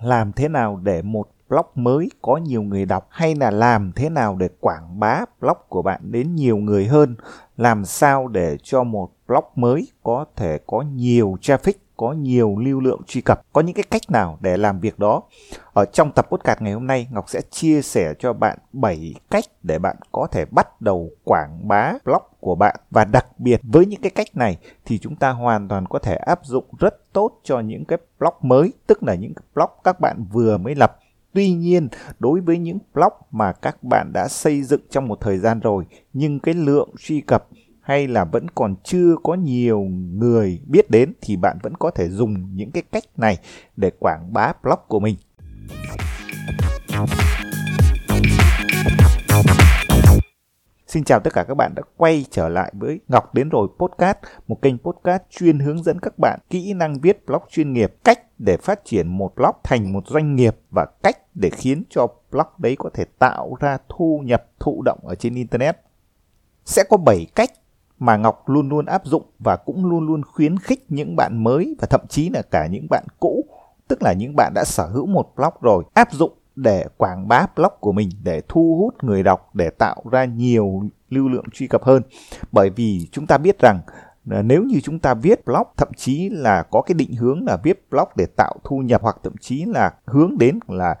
làm thế nào để một blog mới có nhiều người đọc hay là làm thế nào để quảng bá blog của bạn đến nhiều người hơn? Làm sao để cho một blog mới có thể có nhiều traffic? Có nhiều lưu lượng truy cập. Có những cái cách nào để làm việc đó? Ở trong tập podcast ngày hôm nay Ngọc sẽ chia sẻ cho bạn 7 cách để bạn có thể bắt đầu quảng bá blog của bạn. Và đặc biệt với những cái cách này thì chúng ta hoàn toàn có thể áp dụng rất tốt cho những cái blog mới tức là những cái blog các bạn vừa mới lập. Tuy nhiên, đối với những blog mà các bạn đã xây dựng trong một thời gian rồi, nhưng cái lượng truy cập hay là vẫn còn chưa có nhiều người biết đến thì bạn vẫn có thể dùng những cái cách này để quảng bá blog của mình. Xin chào tất cả các bạn đã quay trở lại với Ngọc đến rồi podcast, một kênh podcast chuyên hướng dẫn các bạn kỹ năng viết blog chuyên nghiệp, cách để phát triển một blog thành một doanh nghiệp và cách để khiến cho blog đấy có thể tạo ra thu nhập thụ động ở trên internet. Sẽ có 7 cách mà Ngọc luôn luôn áp dụng và cũng luôn luôn khuyến khích những bạn mới và thậm chí là cả những bạn cũ, tức là những bạn đã sở hữu một blog rồi, áp dụng để quảng bá blog của mình để thu hút người đọc để tạo ra nhiều lưu lượng truy cập hơn. Bởi vì chúng ta biết rằng à, nếu như chúng ta viết blog thậm chí là có cái định hướng là viết blog để tạo thu nhập hoặc thậm chí là hướng đến là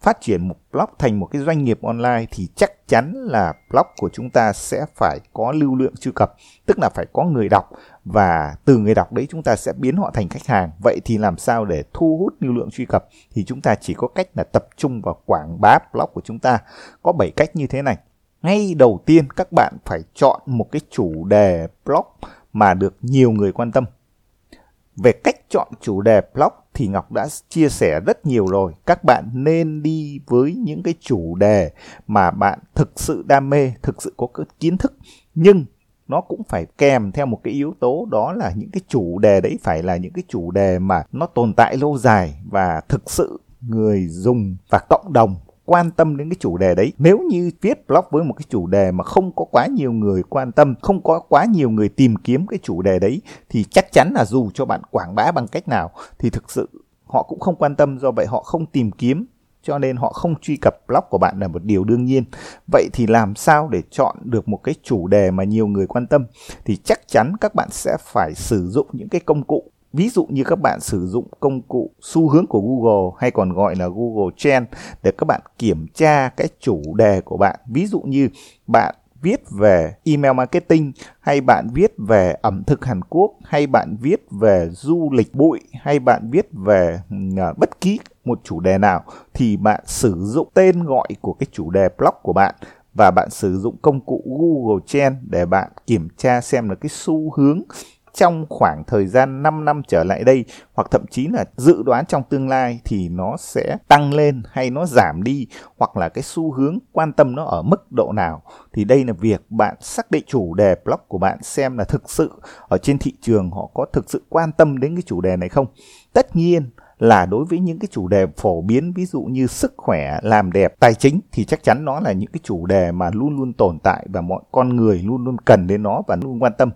phát triển một blog thành một cái doanh nghiệp online thì chắc chắn là blog của chúng ta sẽ phải có lưu lượng truy cập, tức là phải có người đọc và từ người đọc đấy chúng ta sẽ biến họ thành khách hàng. Vậy thì làm sao để thu hút lưu lượng truy cập thì chúng ta chỉ có cách là tập trung vào quảng bá blog của chúng ta. Có 7 cách như thế này. Ngay đầu tiên các bạn phải chọn một cái chủ đề blog mà được nhiều người quan tâm. Về cách chọn chủ đề blog thì Ngọc đã chia sẻ rất nhiều rồi. Các bạn nên đi với những cái chủ đề mà bạn thực sự đam mê, thực sự có cái kiến thức. Nhưng nó cũng phải kèm theo một cái yếu tố đó là những cái chủ đề đấy phải là những cái chủ đề mà nó tồn tại lâu dài và thực sự người dùng và cộng đồng quan tâm đến cái chủ đề đấy. Nếu như viết blog với một cái chủ đề mà không có quá nhiều người quan tâm, không có quá nhiều người tìm kiếm cái chủ đề đấy, thì chắc chắn là dù cho bạn quảng bá bằng cách nào, thì thực sự họ cũng không quan tâm. Do vậy họ không tìm kiếm, cho nên họ không truy cập blog của bạn là một điều đương nhiên. Vậy thì làm sao để chọn được một cái chủ đề mà nhiều người quan tâm? Thì chắc chắn các bạn sẽ phải sử dụng những cái công cụ Ví dụ như các bạn sử dụng công cụ xu hướng của Google hay còn gọi là Google Trend để các bạn kiểm tra cái chủ đề của bạn. Ví dụ như bạn viết về email marketing, hay bạn viết về ẩm thực Hàn Quốc, hay bạn viết về du lịch bụi, hay bạn viết về ờ, bất kỳ một chủ đề nào, thì bạn sử dụng tên gọi của cái chủ đề blog của bạn và bạn sử dụng công cụ Google Trend để bạn kiểm tra xem là cái xu hướng trong khoảng thời gian 5 năm trở lại đây hoặc thậm chí là dự đoán trong tương lai thì nó sẽ tăng lên hay nó giảm đi hoặc là cái xu hướng quan tâm nó ở mức độ nào thì đây là việc bạn xác định chủ đề blog của bạn xem là thực sự ở trên thị trường họ có thực sự quan tâm đến cái chủ đề này không tất nhiên là đối với những cái chủ đề phổ biến ví dụ như sức khỏe, làm đẹp, tài chính thì chắc chắn nó là những cái chủ đề mà luôn luôn tồn tại và mọi con người luôn luôn cần đến nó và luôn quan tâm.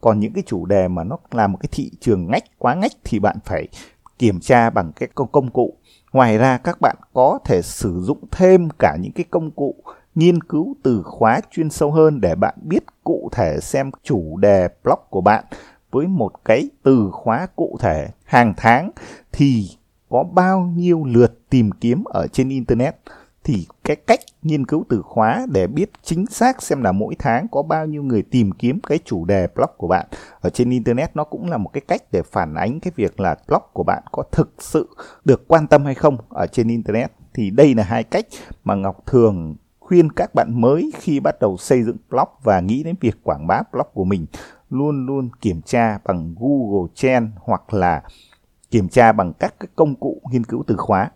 Còn những cái chủ đề mà nó là một cái thị trường ngách, quá ngách thì bạn phải kiểm tra bằng cái công công cụ. Ngoài ra các bạn có thể sử dụng thêm cả những cái công cụ nghiên cứu từ khóa chuyên sâu hơn để bạn biết cụ thể xem chủ đề blog của bạn với một cái từ khóa cụ thể hàng tháng thì có bao nhiêu lượt tìm kiếm ở trên internet thì cái cách nghiên cứu từ khóa để biết chính xác xem là mỗi tháng có bao nhiêu người tìm kiếm cái chủ đề blog của bạn. Ở trên internet nó cũng là một cái cách để phản ánh cái việc là blog của bạn có thực sự được quan tâm hay không ở trên internet. Thì đây là hai cách mà Ngọc thường khuyên các bạn mới khi bắt đầu xây dựng blog và nghĩ đến việc quảng bá blog của mình. Luôn luôn kiểm tra bằng Google Trend hoặc là kiểm tra bằng các cái công cụ nghiên cứu từ khóa.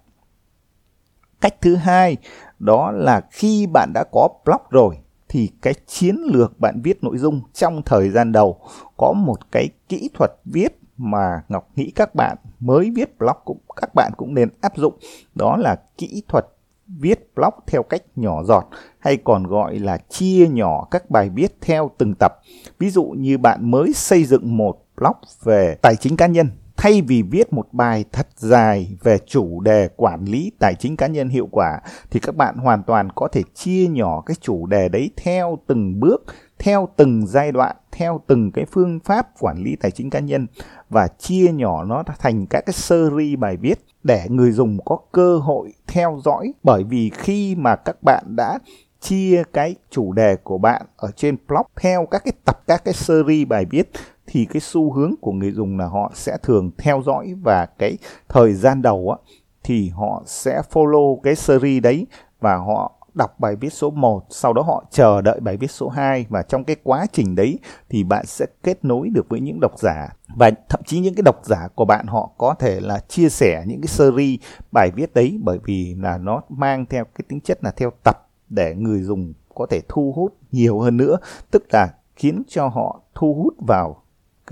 Cách thứ hai, đó là khi bạn đã có blog rồi, thì cái chiến lược bạn viết nội dung trong thời gian đầu có một cái kỹ thuật viết mà Ngọc nghĩ các bạn mới viết blog cũng, các bạn cũng nên áp dụng đó là kỹ thuật viết blog theo cách nhỏ giọt, hay còn gọi là chia nhỏ các bài viết theo từng tập. Ví dụ như bạn mới xây dựng một blog về tài chính cá nhân thay vì viết một bài thật dài về chủ đề quản lý tài chính cá nhân hiệu quả, thì các bạn hoàn toàn có thể chia nhỏ cái chủ đề đấy theo từng bước, theo từng giai đoạn, theo từng cái phương pháp quản lý tài chính cá nhân và chia nhỏ nó thành các cái series bài viết để người dùng có cơ hội theo dõi. Bởi vì khi mà các bạn đã chia cái chủ đề của bạn ở trên blog theo các cái tập, các cái series bài viết thì cái xu hướng của người dùng là họ sẽ thường theo dõi và cái thời gian đầu á thì họ sẽ follow cái series đấy và họ đọc bài viết số 1, sau đó họ chờ đợi bài viết số 2 và trong cái quá trình đấy thì bạn sẽ kết nối được với những độc giả. Và thậm chí những cái độc giả của bạn họ có thể là chia sẻ những cái series bài viết đấy bởi vì là nó mang theo cái tính chất là theo tập để người dùng có thể thu hút nhiều hơn nữa, tức là khiến cho họ thu hút vào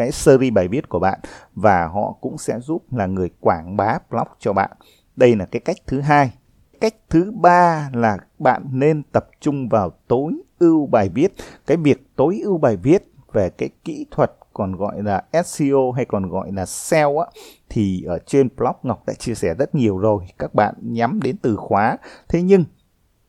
cái series bài viết của bạn và họ cũng sẽ giúp là người quảng bá blog cho bạn. Đây là cái cách thứ hai. Cách thứ ba là bạn nên tập trung vào tối ưu bài viết. Cái việc tối ưu bài viết về cái kỹ thuật còn gọi là SEO hay còn gọi là SEO á, thì ở trên blog Ngọc đã chia sẻ rất nhiều rồi. Các bạn nhắm đến từ khóa. Thế nhưng,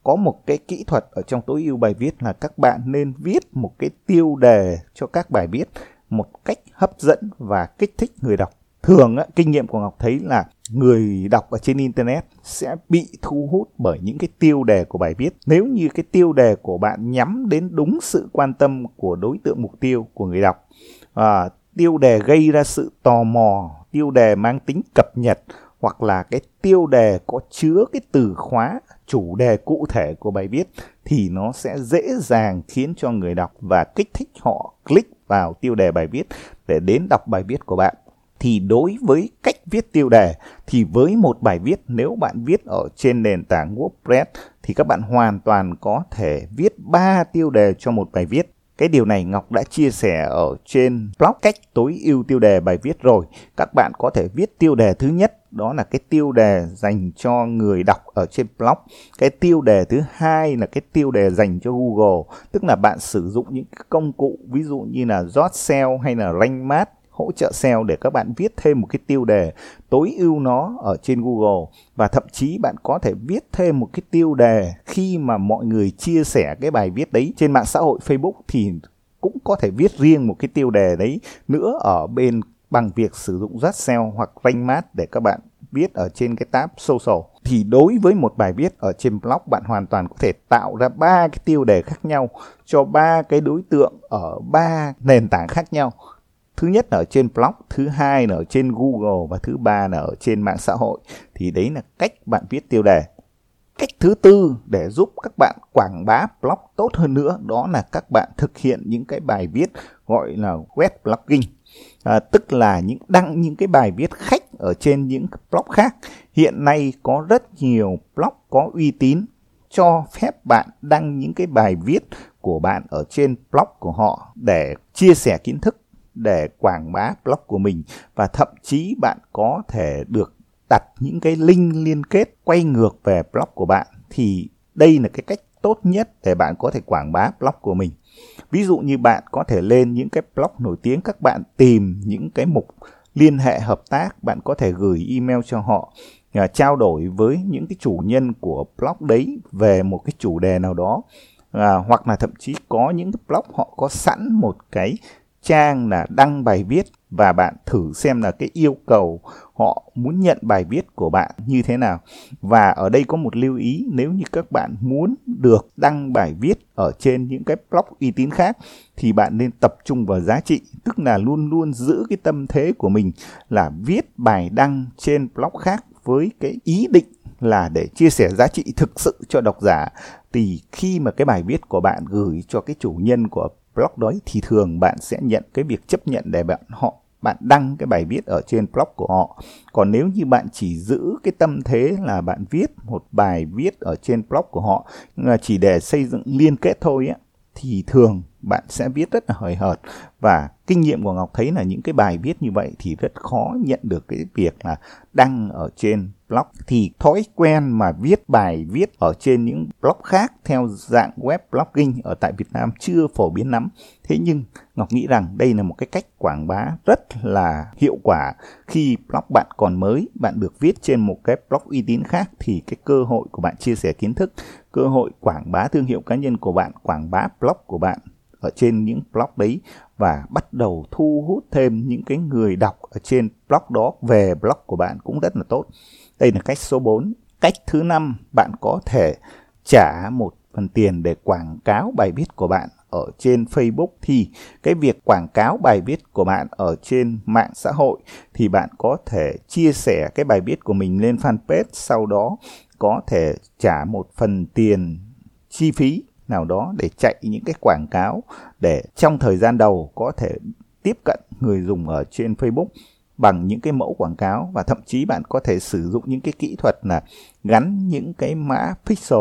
có một cái kỹ thuật ở trong tối ưu bài viết là các bạn nên viết một cái tiêu đề cho các bài viết một cách hấp dẫn và kích thích người đọc. Thường á, kinh nghiệm của ngọc thấy là người đọc ở trên internet sẽ bị thu hút bởi những cái tiêu đề của bài viết. Nếu như cái tiêu đề của bạn nhắm đến đúng sự quan tâm của đối tượng mục tiêu của người đọc à, tiêu đề gây ra sự tò mò tiêu đề mang tính cập nhật hoặc là cái tiêu đề có chứa cái từ khóa, chủ đề cụ thể của bài viết thì nó sẽ dễ dàng khiến cho người đọc và kích thích họ click vào tiêu đề bài viết để đến đọc bài viết của bạn thì đối với cách viết tiêu đề, thì với một bài viết, nếu bạn viết ở trên nền tảng WordPress thì các bạn hoàn toàn có thể viết 3 tiêu đề cho một bài viết. Cái điều này Ngọc đã chia sẻ ở trên blog cách tối ưu tiêu đề bài viết rồi. Các bạn có thể viết tiêu đề thứ nhất đó là cái tiêu đề dành cho người đọc ở trên blog. Cái tiêu đề thứ hai là cái tiêu đề dành cho Google, tức là bạn sử dụng những công cụ ví dụ như là Jotcell hay là Rank RankMath hỗ trợ SEO để các bạn viết thêm một cái tiêu đề tối ưu nó ở trên Google và thậm chí bạn có thể viết thêm một cái tiêu đề khi mà mọi người chia sẻ cái bài viết đấy trên mạng xã hội Facebook thì cũng có thể viết riêng một cái tiêu đề đấy nữa ở bên bằng việc sử dụng SEO hoặc Rank để các bạn viết ở trên cái tab social. Thì đối với một bài viết ở trên blog, bạn hoàn toàn có thể tạo ra ba cái tiêu đề khác nhau cho ba cái đối tượng ở ba nền tảng khác nhau. Thứ nhất là ở trên blog, thứ hai là ở trên google và thứ ba là ở trên mạng xã hội. Thì đấy là cách bạn viết tiêu đề. Cách thứ tư để giúp các bạn quảng bá blog tốt hơn nữa, đó là các bạn thực hiện những cái bài viết gọi là web blogging à, tức là những đăng những cái bài viết khách ở trên những blog khác. Hiện nay có rất nhiều blog có uy tín cho phép bạn đăng những cái bài viết của bạn ở trên blog của họ để chia sẻ kiến thức để quảng bá blog của mình. Và thậm chí bạn có thể được đặt những cái link liên kết quay ngược về blog của bạn. Thì đây là cái cách tốt nhất để bạn có thể quảng bá blog của mình. Ví dụ như bạn có thể lên những cái blog nổi tiếng các bạn tìm những cái mục liên hệ hợp tác, bạn có thể gửi email cho họ à, trao đổi với những cái chủ nhân của blog đấy về một cái chủ đề nào đó. À, hoặc là thậm chí có những cái blog họ có sẵn một cái trang là đăng bài viết và bạn thử xem là cái yêu cầu họ muốn nhận bài viết của bạn như thế nào. Và ở đây có một lưu ý nếu như các bạn muốn được đăng bài viết ở trên những cái blog uy tín khác thì bạn nên tập trung vào giá trị, tức là luôn luôn giữ cái tâm thế của mình là viết bài đăng trên blog khác với cái ý định là để chia sẻ giá trị thực sự cho độc giả thì khi mà cái bài viết của bạn gửi cho cái chủ nhân của blog đó thì thường bạn sẽ nhận cái việc chấp nhận để bạn họ, bạn đăng cái bài viết ở trên blog của họ. Còn nếu như bạn chỉ giữ cái tâm thế là bạn viết một bài viết ở trên blog của họ à, chỉ để xây dựng liên kết thôi á, thì thường bạn sẽ viết rất là hời hợt và kinh nghiệm của Ngọc thấy là những cái bài viết như vậy thì rất khó nhận được cái việc là đăng ở trên blog thì thói quen mà viết bài viết ở trên những blog khác theo dạng web blogging ở tại Việt Nam chưa phổ biến lắm. Thế nhưng Ngọc nghĩ rằng đây là một cái cách quảng bá rất là hiệu quả khi blog bạn còn mới, bạn được viết trên một cái blog uy tín khác thì cái cơ hội của bạn chia sẻ kiến thức, cơ hội quảng bá thương hiệu cá nhân của bạn, quảng bá blog của bạn ở trên những blog đấy và bắt đầu thu hút thêm những cái người đọc ở trên blog đó về blog của bạn cũng rất là tốt. Đây là cách số 4. Cách thứ năm, bạn có thể trả một phần tiền để quảng cáo bài viết của bạn ở trên Facebook thì cái việc quảng cáo bài viết của bạn ở trên mạng xã hội thì bạn có thể chia sẻ cái bài viết của mình lên fanpage sau đó có thể trả một phần tiền chi phí nào đó để chạy những cái quảng cáo để trong thời gian đầu có thể tiếp cận người dùng ở trên Facebook bằng những cái mẫu quảng cáo và thậm chí bạn có thể sử dụng những cái kỹ thuật là gắn những cái mã pixel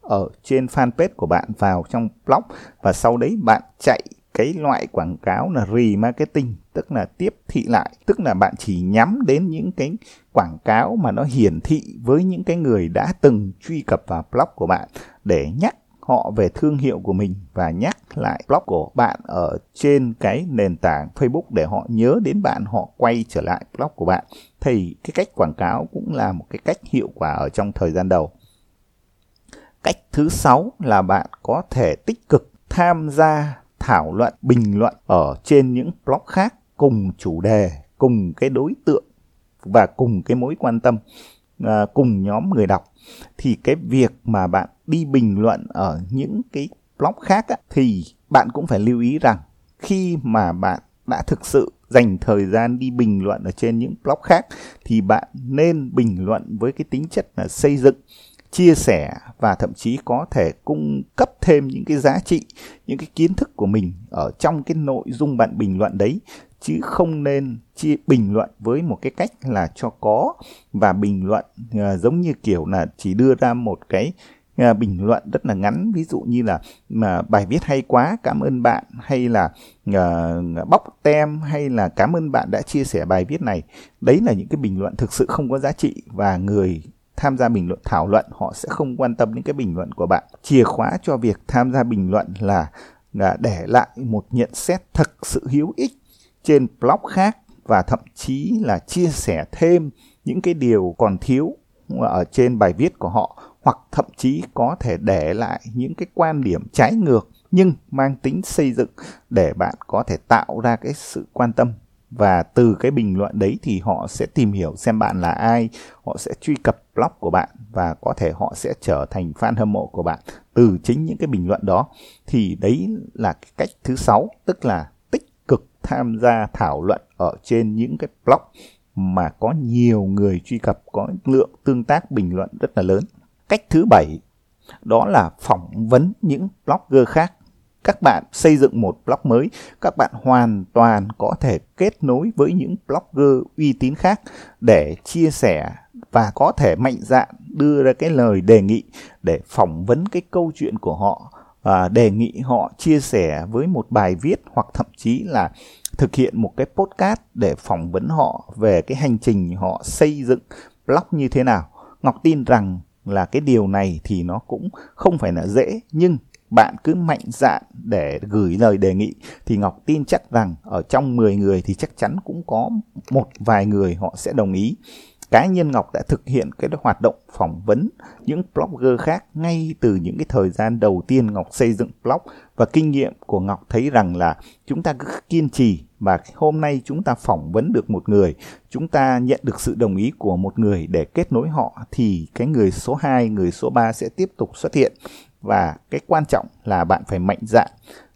ở trên fanpage của bạn vào trong blog và sau đấy bạn chạy cái loại quảng cáo là remarketing, tức là tiếp thị lại, tức là bạn chỉ nhắm đến những cái quảng cáo mà nó hiển thị với những cái người đã từng truy cập vào blog của bạn để nhắc họ về thương hiệu của mình và nhắc lại blog của bạn ở trên cái nền tảng Facebook để họ nhớ đến bạn, họ quay trở lại blog của bạn. Thì cái cách quảng cáo cũng là một cái cách hiệu quả ở trong thời gian đầu. Cách thứ sáu là bạn có thể tích cực tham gia thảo luận, bình luận ở trên những blog khác cùng chủ đề, cùng cái đối tượng và cùng cái mối quan tâm à, cùng nhóm người đọc. Thì cái việc mà bạn đi bình luận ở những cái blog khác á, thì bạn cũng phải lưu ý rằng khi mà bạn đã thực sự dành thời gian đi bình luận ở trên những blog khác thì bạn nên bình luận với cái tính chất là xây dựng chia sẻ và thậm chí có thể cung cấp thêm những cái giá trị những cái kiến thức của mình ở trong cái nội dung bạn bình luận đấy chứ không nên chia bình luận với một cái cách là cho có và bình luận uh, giống như kiểu là chỉ đưa ra một cái à, bình luận rất là ngắn ví dụ như là mà bài viết hay quá cảm ơn bạn hay là à, bóc tem hay là cảm ơn bạn đã chia sẻ bài viết này. Đấy là những cái bình luận thực sự không có giá trị và người tham gia bình luận thảo luận họ sẽ không quan tâm đến cái bình luận của bạn. Chìa khóa cho việc tham gia bình luận là là để lại một nhận xét thực sự hữu ích trên blog khác và thậm chí là chia sẻ thêm những cái điều còn thiếu ở trên bài viết của họ hoặc thậm chí có thể để lại những cái quan điểm trái ngược nhưng mang tính xây dựng để bạn có thể tạo ra cái sự quan tâm. Và từ cái bình luận đấy thì họ sẽ tìm hiểu xem bạn là ai, họ sẽ truy cập blog của bạn và có thể họ sẽ trở thành fan hâm mộ của bạn. Từ chính những cái bình luận đó thì đấy là cái cách thứ sáu, tức là tích cực tham gia thảo luận ở trên những cái blog mà có nhiều người truy cập, có lượng tương tác bình luận rất là lớn cách thứ bảy đó là phỏng vấn những blogger khác các bạn xây dựng một blog mới, các bạn hoàn toàn có thể kết nối với những blogger uy tín khác để chia sẻ và có thể mạnh dạn đưa ra cái lời đề nghị để phỏng vấn cái câu chuyện của họ à, đề nghị họ chia sẻ với một bài viết hoặc thậm chí là thực hiện một cái podcast để phỏng vấn họ về cái hành trình họ xây dựng blog như thế nào. Ngọc tin rằng là cái điều này thì nó cũng không phải là dễ, nhưng bạn cứ mạnh dạn để gửi lời đề nghị thì Ngọc tin chắc rằng ở trong 10 người thì chắc chắn cũng có một vài người họ sẽ đồng ý. Cá nhân Ngọc đã thực hiện cái hoạt động phỏng vấn những blogger khác ngay từ những cái thời gian đầu tiên Ngọc xây dựng blog. Và kinh nghiệm của Ngọc thấy rằng là chúng ta cứ kiên trì và hôm nay chúng ta phỏng vấn được một người, chúng ta nhận được sự đồng ý của một người để kết nối họ thì cái người số 2, người số 3 sẽ tiếp tục xuất hiện. Và cái quan trọng là bạn phải mạnh dạn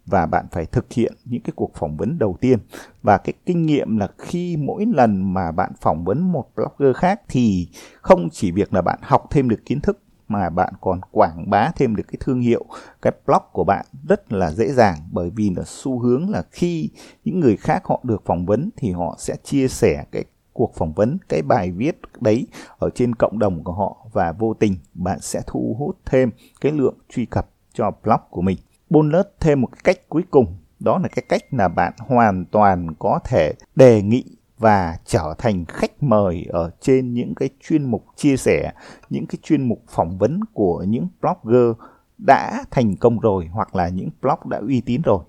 và bạn phải thực hiện những cái cuộc phỏng vấn đầu tiên và cái kinh nghiệm là khi mỗi lần mà bạn phỏng vấn một blogger khác thì không chỉ việc là bạn học thêm được kiến thức, mà bạn còn quảng bá thêm được cái thương hiệu cái blog của bạn rất là dễ dàng, bởi vì là xu hướng là khi những người khác họ được phỏng vấn thì họ sẽ chia sẻ cái cuộc phỏng vấn, cái bài viết đấy ở trên cộng đồng của họ và vô tình bạn sẽ thu hút thêm cái lượng truy cập cho blog của mình. Bonus thêm một cách cuối cùng. Đó là cái cách là bạn hoàn toàn có thể đề nghị và trở thành khách mời ở trên những cái chuyên mục chia sẻ, những cái chuyên mục phỏng vấn của những blogger đã thành công rồi hoặc là những blog đã uy tín rồi.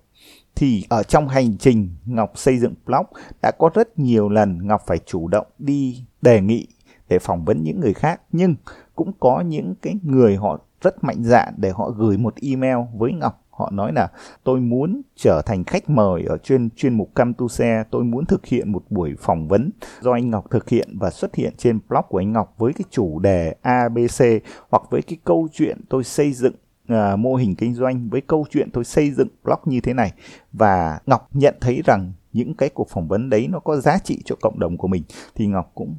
Thì ở trong hành trình Ngọc xây dựng blog đã có rất nhiều lần Ngọc phải chủ động đi đề nghị để phỏng vấn những người khác. Nhưng cũng có những cái người họ rất mạnh dạn để họ gửi một email với Ngọc họ nói là tôi muốn trở thành khách mời ở chuyên chuyên mục Cam Tu Xe, tôi muốn thực hiện một buổi phỏng vấn do anh Ngọc thực hiện và xuất hiện trên blog của anh Ngọc với cái chủ đề ABC hoặc với cái câu chuyện tôi xây dựng À, mô hình kinh doanh với câu chuyện tôi xây dựng blog như thế này. Và Ngọc nhận thấy rằng những cái cuộc phỏng vấn đấy nó có giá trị cho cộng đồng của mình. Thì Ngọc cũng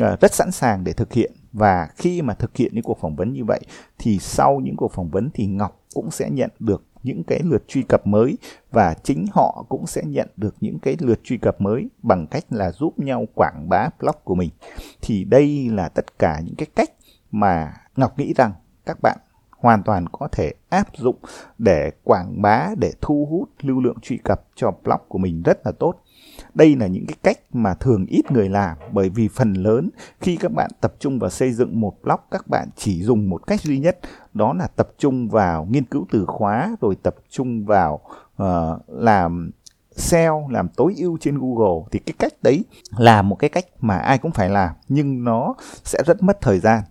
à, rất sẵn sàng để thực hiện. Và khi mà thực hiện những cuộc phỏng vấn như vậy thì sau những cuộc phỏng vấn thì Ngọc cũng sẽ nhận được những cái lượt truy cập mới và chính họ cũng sẽ nhận được những cái lượt truy cập mới bằng cách là giúp nhau quảng bá blog của mình. Thì đây là tất cả những cái cách mà Ngọc nghĩ rằng các bạn hoàn toàn có thể áp dụng để quảng bá để thu hút lưu lượng truy cập cho blog của mình rất là tốt. Đây là những cái cách mà thường ít người làm bởi vì phần lớn khi các bạn tập trung vào xây dựng một blog các bạn chỉ dùng một cách duy nhất đó là tập trung vào nghiên cứu từ khóa rồi tập trung vào uh, làm SEO làm tối ưu trên Google. Thì cái cách đấy là một cái cách mà ai cũng phải làm nhưng nó sẽ rất mất thời gian.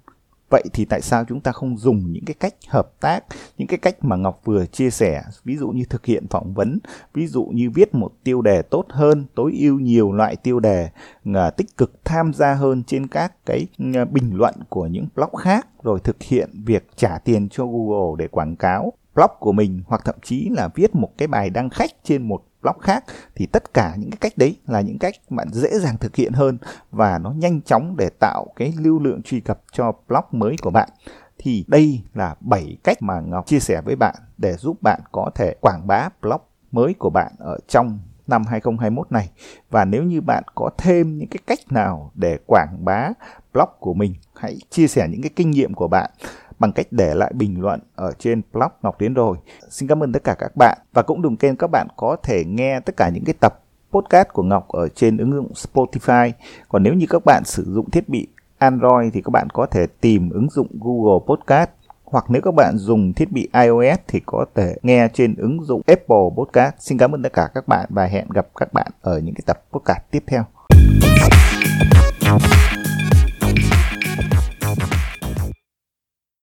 Vậy thì tại sao chúng ta không dùng những cái cách hợp tác, những cái cách mà Ngọc vừa chia sẻ, ví dụ như thực hiện phỏng vấn, ví dụ như viết một tiêu đề tốt hơn, tối ưu nhiều loại tiêu đề, à, tích cực tham gia hơn trên các cái à, bình luận của những blog khác, rồi thực hiện việc trả tiền cho Google để quảng cáo blog của mình hoặc thậm chí là viết một cái bài đăng khách trên một blog khác thì tất cả những cái cách đấy là những cách bạn dễ dàng thực hiện hơn và nó nhanh chóng để tạo cái lưu lượng truy cập cho blog mới của bạn thì đây là 7 cách mà Ngọc chia sẻ với bạn để giúp bạn có thể quảng bá blog mới của bạn ở trong năm 2021 này. Và nếu như bạn có thêm những cái cách nào để quảng bá blog của mình, hãy chia sẻ những cái kinh nghiệm của bạn bằng cách để lại bình luận ở trên blog Ngọc Tiến rồi. Xin cảm ơn tất cả các bạn và cũng đừng quên các bạn có thể nghe tất cả những cái tập podcast của Ngọc ở trên ứng dụng Spotify. Còn nếu như các bạn sử dụng thiết bị Android thì các bạn có thể tìm ứng dụng Google Podcast hoặc nếu các bạn dùng thiết bị iOS thì có thể nghe trên ứng dụng Apple Podcast. Xin cảm ơn tất cả các bạn và hẹn gặp các bạn ở những cái tập podcast tiếp theo.